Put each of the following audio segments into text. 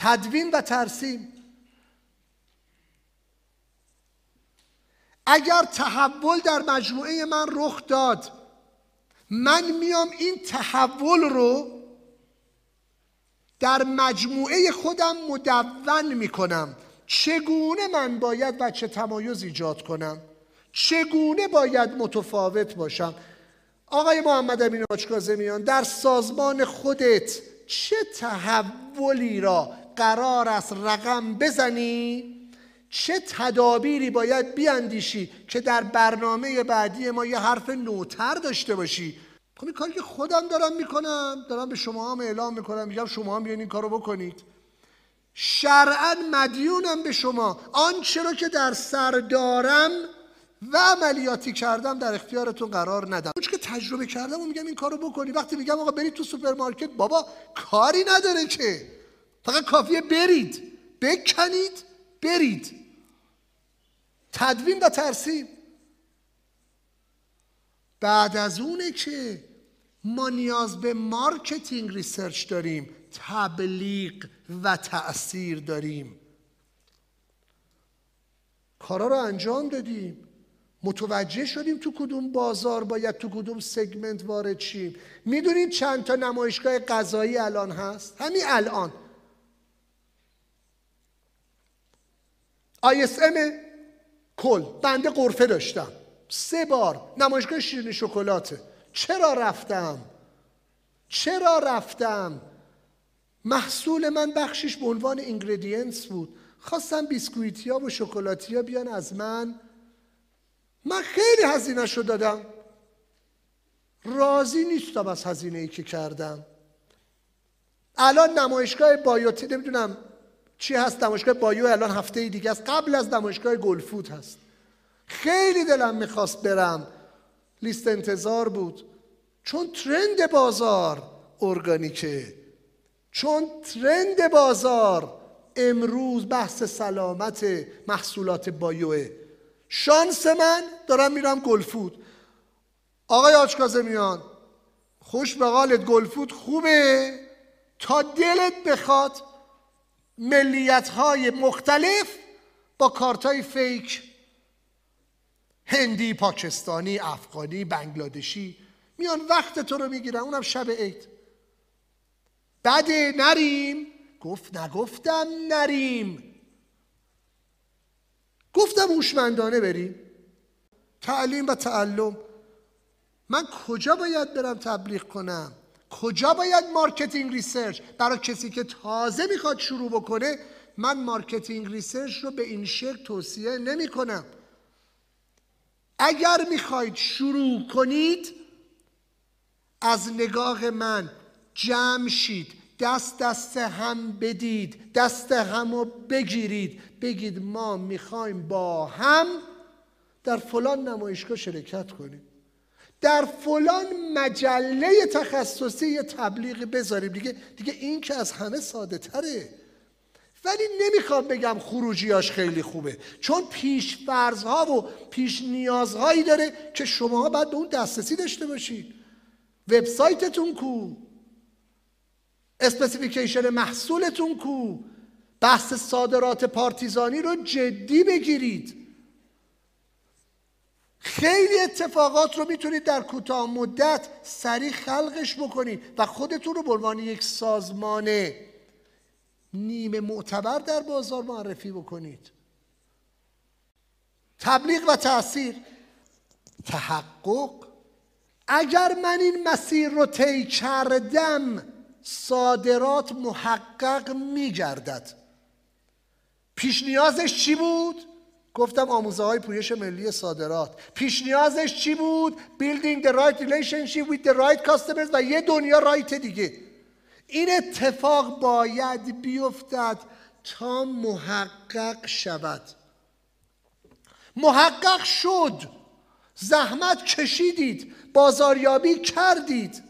تدوین و ترسیم. اگر تحول در مجموعه من رخ داد من میام این تحول رو در مجموعه خودم مدون می‌کنم. چگونه من باید بچه تمایز ایجاد کنم؟ چگونه باید متفاوت باشم؟ آقای محمد امین آچکازمیان در سازمان خودت چه تحولی را قرار است رقم بزنی چه تدابیری باید بیاندیشی که در برنامه بعدی ما یه حرف نوتر داشته باشی؟ خب این کاری که خودم دارم می‌کنم دارم به شما هم اعلام می‌کنم میگم شما هم بیاین این کارو بکنید. شرعا مدیونم به شما. آنچه را که در سر دارم و عملیاتی کردم در اختیارتون قرار ندم. اون که تجربه کردم و میگم این کارو بکنی. وقتی میگم آقا برید تو سوپرمارکت بابا کاری نداره که. فقط کافیه برید. بکنید برید. تدوین و ترسیم. بعد از اونه که ما نیاز به marketing research داریم تبلیغ و تأثیر داریم. کارا رو انجام دادیم. متوجه شدیم تو کدوم بازار باید تو کدوم segment وارد شیم. می‌دونید چند تا نمایشگاه غذایی الان هست؟ همین الان. ISM کل بنده قرفه داشتم. سه بار نمایشگاه شیرین شکلاته. چرا رفتم؟ چرا رفتم؟ محصول من بخشش به عنوان اینگریدینس بود. خواستم بیسکویتیا و شکلاتیا بیان از من. من خیلی هزینه شو دادم. راضی نیستم از هزینه ای که کردم. الان نمایشگاه بایوتی نمی‌دونم چی هست؟ نمایشگاه بایو الان هفته دیگه است. قبل از نمایشگاه گلفود هست. خیلی دلم می‌خواست برم. لیست انتظار بود. چون ترند بازار ارگانیکه. چون ترند بازار امروز بحث سلامت محصولات بایوه. شانس من دارم میرم گلفود آقای آچکازمیان خوش به قالت گلفود خوبه؟ تا دلت بخواد ملیت های مختلف با کارت های فیک. هندی، پاکستانی، افغانی، بنگلادشی. میان وقت تو رو می‌گیرن. اونم شب عید. بده نریم. گفت نگفتم نریم. گفتم هوشمندانه بریم. تعلیم و تعلم. من کجا باید برم تبلیغ کنم؟ کجا باید marketing research برای کسی که تازه می‌خواد شروع بکنه؟ من marketing research رو به این شکل توصیه نمی کنم اگر می‌خواید شروع کنید از نگاه من جمع شید دست دست هم بدید دست هم رو بگیرید بگید ما می‌خوایم با هم در فلان نمایشگاه شرکت کنیم. در فلان مجله تخصصی یه تبلیغی بذاریم. دیگه دیگه این که از همه ساده تره. ولی نمی‌خوام بگم خروجیاش خیلی خوبه. چون پیش فرضها و پیش نیازهایی داره که شما باید به اون دسترسی داشته باشید. وبسایتتون کو. specification محصولتون کو. بحث صادرات پارتیزانی رو جدی بگیرید. خیلی اتفاقات رو می‌تونید در کوتاه مدت سریع خلقش بکنید و خودتون رو به عنوان یک سازمان نیمه معتبر در بازار معرفی بکنید. تبلیغ و تاثیر تحقق. اگر من این مسیر رو طی کردم صادرات محقق میگردد. پیش نیازش چی بود؟ گفتم آموزه های پویش ملی صادرات. پیش نیازش چی بود؟ building the right relationship with the right customers و یه دنیا رایت دیگه. این اتفاق باید بیفتد تا محقق شود. محقق شد. زحمت کشیدید. بازاریابی کردید.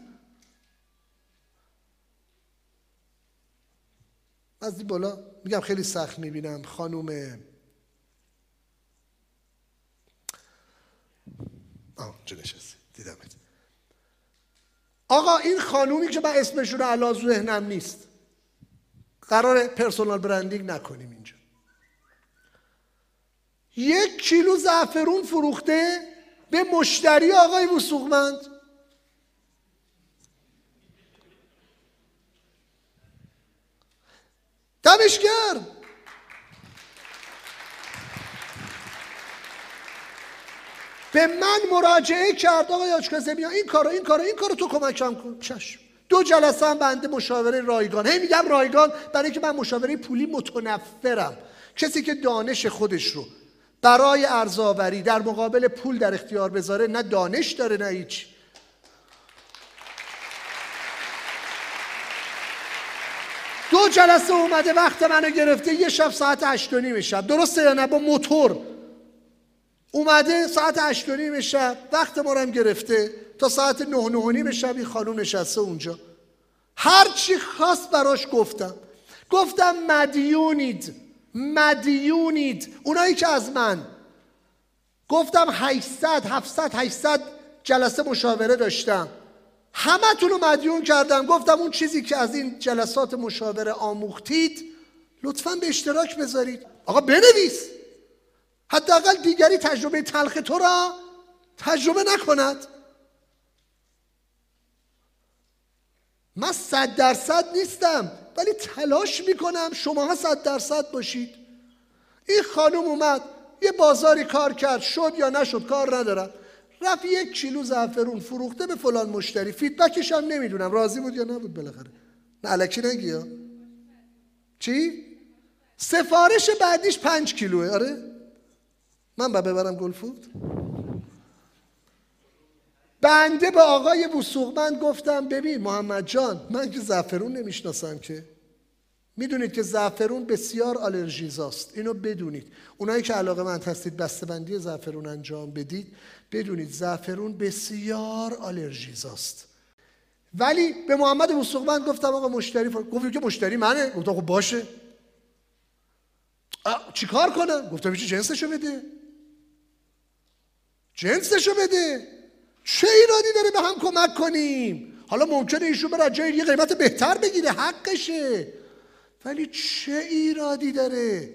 از بالا میگم خیلی سخت می‌بینم خانوم آه نشستی؟ دیدمت. آقا این خانومی که من اسمشون الان ذهنم نیست. قرار پرسونال برندینگ نکنیم اینجا. یک کیلو زعفرون فروخته به مشتری آقای وسوقمند. دمش به من مراجعه کرد آقای آچکازمی این کارو این کارو این کارو تو کمکم کن. چشم دو جلسه هم بنده مشاوره رایگان. هی میگم رایگان برای اینکه من مشاوره پولی متنفرم. کسی که دانش خودش رو برای ارزاوری در مقابل پول در اختیار بذاره نه دانش داره نه هیچ. دو جلسه اومده وقت منو گرفته یه شب ساعت هشت و نیم شب. درسته یا نه؟ با موتور. اومده ساعت هشت نیم شب وقت ما هم گرفته تا ساعت نه نه نیم شب این خانوم نشسته اونجا. هر چی خواست براش گفتم. گفتم مدیونید مدیونید. اونایی که از من. گفتم 800 700 800 جلسه مشاوره داشتم. همه رو مدیون کردم. گفتم اون چیزی که از این جلسات مشاوره آموختید لطفا به اشتراک بذارید. آقا بنویس! حداقل دیگری تجربه تلخ تو را تجربه نکند. من صد درصد نیستم ولی تلاش می‌کنم شما صد درصد باشید. این خانم اومد یه بازاری کار کرد شد یا نشد کار ندارم رفت یک کیلو زعفرون فروخته به فلان مشتری. فیدبکش هم نمی‌دونم راضی بود یا نبود بالاخره. نه علکی نگی چی؟ سفارش بعدیش پنج کیلوه. آره؟ من با ببرم گلفود بنده به آقای وسوقمند گفتم ببین محمد جان من که زعفرون نمی‌شناسم که. می‌دونید که زعفرون بسیار آلرژیزاست اینو بدونید. اونایی که علاقه من هستید بسته‌بندی زعفرون انجام بدید بدونید زعفرون بسیار آلرژیزاست ولی به محمد وسوقمند گفتم آقا مشتری فر... گفت که مشتری منه. گفتم خب باشه. چیکار کنم؟ گفتم چی جنسشو بده. جنسشو بده. چه ایرادی داره به هم کمک کنیم؟ حالا ممکنه ایشون بره جای یه قیمت بهتر بگیره حقشه. ولی چه ایرادی داره؟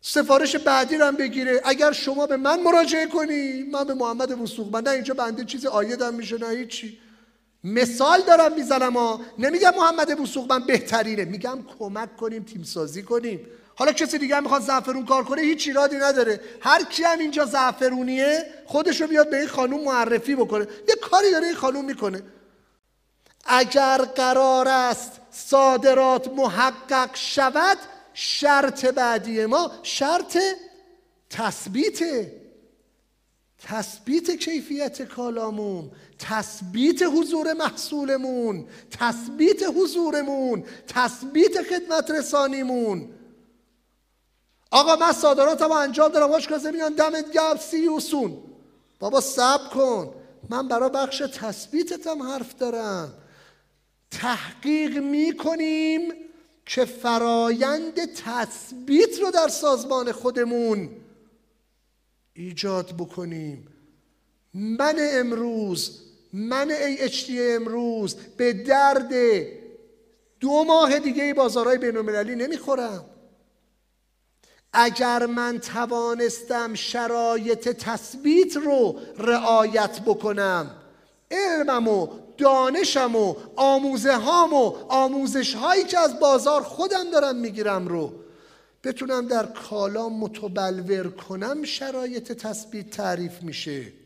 سفارش بعدی رو هم بگیره. اگر شما به من مراجعه کنی من به محمد وسوق من نه اینجا بنده چیز آیدم میشه نه هیچی. مثال دارم می‌زنم ها. نمیگم محمد وسوق بهترینه. میگم کمک کنیم تیم سازی کنیم. حالا کسی دیگه می‌خواد زعفرون کار کنه هیچ ایرادی نداره. هر کی هم اینجا زعفرونیه خودش رو بیاد به این خانوم معرفی بکنه. یه کاری داره این خانوم می‌کنه. اگر قرار است صادرات محقق شود شرط بعدی ما شرط تثبیت تثبیت کیفیت کالامون تثبیت حضور محصولمون تثبیت حضورمون تثبیت خدمت رسانیمون. آقا من صادراتم انجام دارم واش کازه میان دمت گرم. سی سون بابا سب کن. من برای بخش تثبیتتم حرف دارم. تحقیق می‌کنیم که فرایند تثبیت رو در سازمان خودمون ایجاد بکنیم. من امروز من ای امروز به درد دو ماه دیگه بازارهای بین المللی نمی‌خورم. اگر من توانستم شرایط تثبیت رو رعایت بکنم علمم و دانشم و آموزه هام و آموزش هایی که از بازار خودم دارم می‌گیرم رو بتونم در کالا متبلور کنم شرایط تثبیت تعریف میشه.